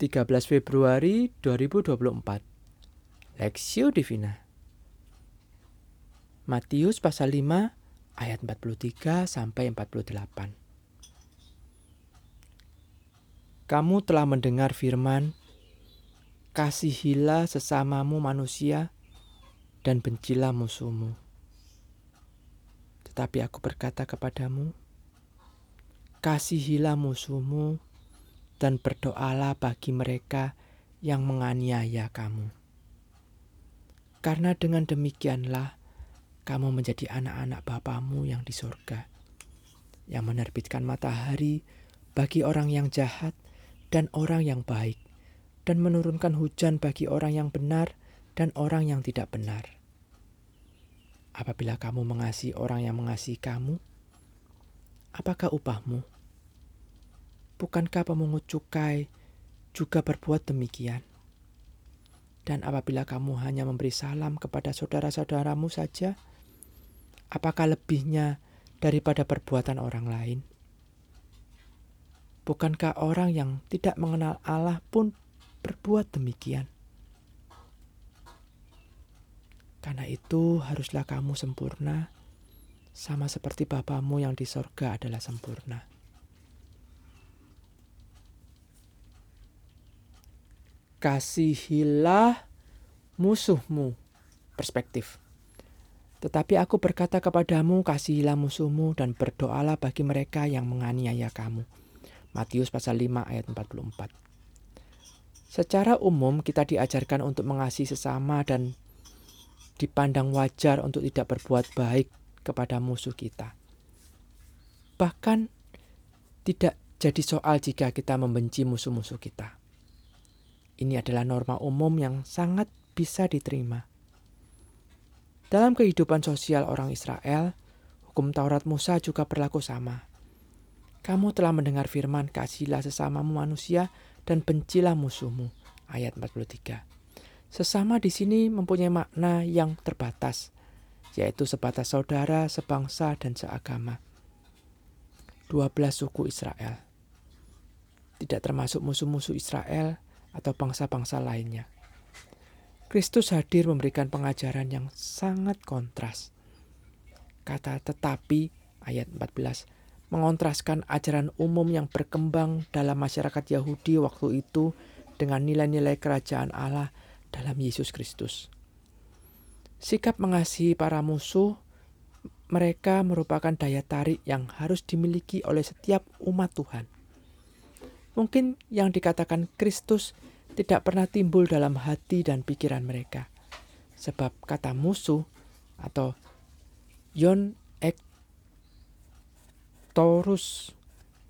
13 Februari 2024 Lexio Divina. Matius pasal 5 ayat 43 sampai 48 Kamu telah mendengar firman Kasihilah sesamamu manusia dan bencilah musuhmu. Tetapi aku berkata kepadamu Kasihilah musuhmu dan berdoalah bagi mereka yang menganiaya kamu. Karena dengan demikianlah kamu menjadi anak-anak Bapamu yang di sorga, yang menerbitkan matahari bagi orang yang jahat dan orang yang baik, dan menurunkan hujan bagi orang yang benar dan orang yang tidak benar. Apabila kamu mengasihi orang yang mengasihi kamu, apakah upahmu? Bukankah pemungut cukai juga berbuat demikian? Dan apabila kamu hanya memberi salam kepada saudara-saudaramu saja, apakah lebihnya daripada perbuatan orang lain? Bukankah orang yang tidak mengenal Allah pun berbuat demikian? Karena itu haruslah kamu sempurna, sama seperti Bapamu yang di sorga adalah sempurna. Kasihilah musuhmu. Perspektif. Tetapi aku berkata kepadamu, kasihilah musuhmu dan berdoalah bagi mereka yang menganiaya kamu. Matius pasal 5 ayat 44. Secara umum kita diajarkan untuk mengasihi sesama dan dipandang wajar untuk tidak berbuat baik kepada musuh kita. Bahkan tidak jadi soal jika kita membenci musuh-musuh kita. Ini adalah norma umum yang sangat bisa diterima. Dalam kehidupan sosial orang Israel, hukum Taurat Musa juga berlaku sama. Kamu telah mendengar firman, kasihilah sesamamu manusia dan bencilah musuhmu. Ayat 43. Sesama di sini mempunyai makna yang terbatas, yaitu sebatas saudara, sebangsa, dan seagama. 12 suku Israel. Tidak termasuk musuh-musuh Israel atau bangsa-bangsa lainnya. Kristus hadir memberikan pengajaran yang sangat kontras. Kata tetapi ayat 14 mengontraskan ajaran umum yang berkembang dalam masyarakat Yahudi waktu itu dengan nilai-nilai kerajaan Allah dalam Yesus Kristus. Sikap mengasihi para musuh mereka merupakan daya tarik yang harus dimiliki oleh setiap umat Tuhan. Mungkin yang dikatakan Kristus tidak pernah timbul dalam hati dan pikiran mereka. Sebab kata musuh atau yon ek torus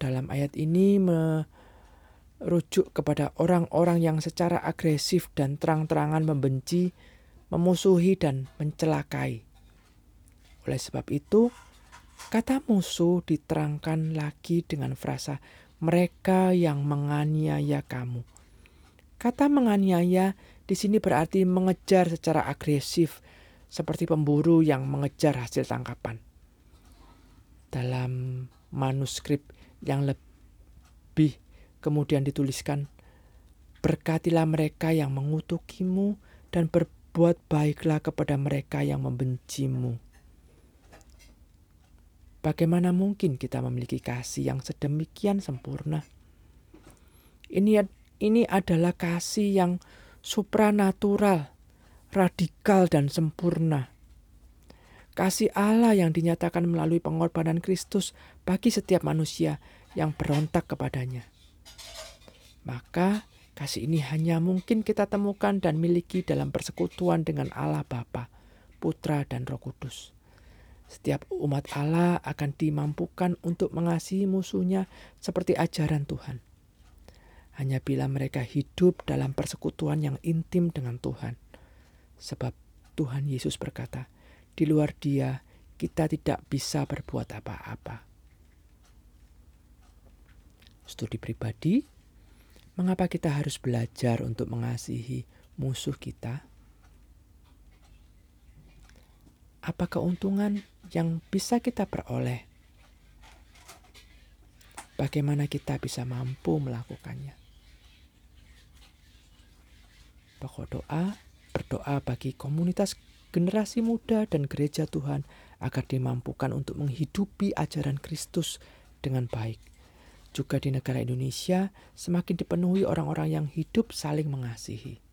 dalam ayat ini merujuk kepada orang-orang yang secara agresif dan terang-terangan membenci, memusuhi dan mencelakai. Oleh sebab itu, kata musuh diterangkan lagi dengan frasa mereka yang menganiaya kamu. Kata menganiaya di sini berarti mengejar secara agresif, seperti pemburu yang mengejar hasil tangkapan. Dalam manuskrip yang lebih kemudian dituliskan, berkatilah mereka yang mengutukimu dan berbuat baiklah kepada mereka yang membencimu. Bagaimana mungkin kita memiliki kasih yang sedemikian sempurna? Ini ini adalah kasih yang supranatural, radikal dan sempurna. Kasih Allah yang dinyatakan melalui pengorbanan Kristus bagi setiap manusia yang berontak kepadanya. Maka kasih ini hanya mungkin kita temukan dan miliki dalam persekutuan dengan Allah Bapa, Putra dan Roh Kudus. Setiap umat Allah akan dimampukan untuk mengasihi musuhnya seperti ajaran Tuhan. Hanya bila mereka hidup dalam persekutuan yang intim dengan Tuhan. Sebab Tuhan Yesus berkata, di luar dia kita tidak bisa berbuat apa-apa. Studi pribadi, mengapa kita harus belajar untuk mengasihi musuh kita? Apa keuntungan yang bisa kita peroleh. Bagaimana kita bisa mampu melakukannya? Pokok doa, berdoa bagi komunitas generasi muda dan gereja Tuhan agar dimampukan untuk menghidupi ajaran Kristus dengan baik. Juga di negara Indonesia semakin dipenuhi orang-orang yang hidup saling mengasihi.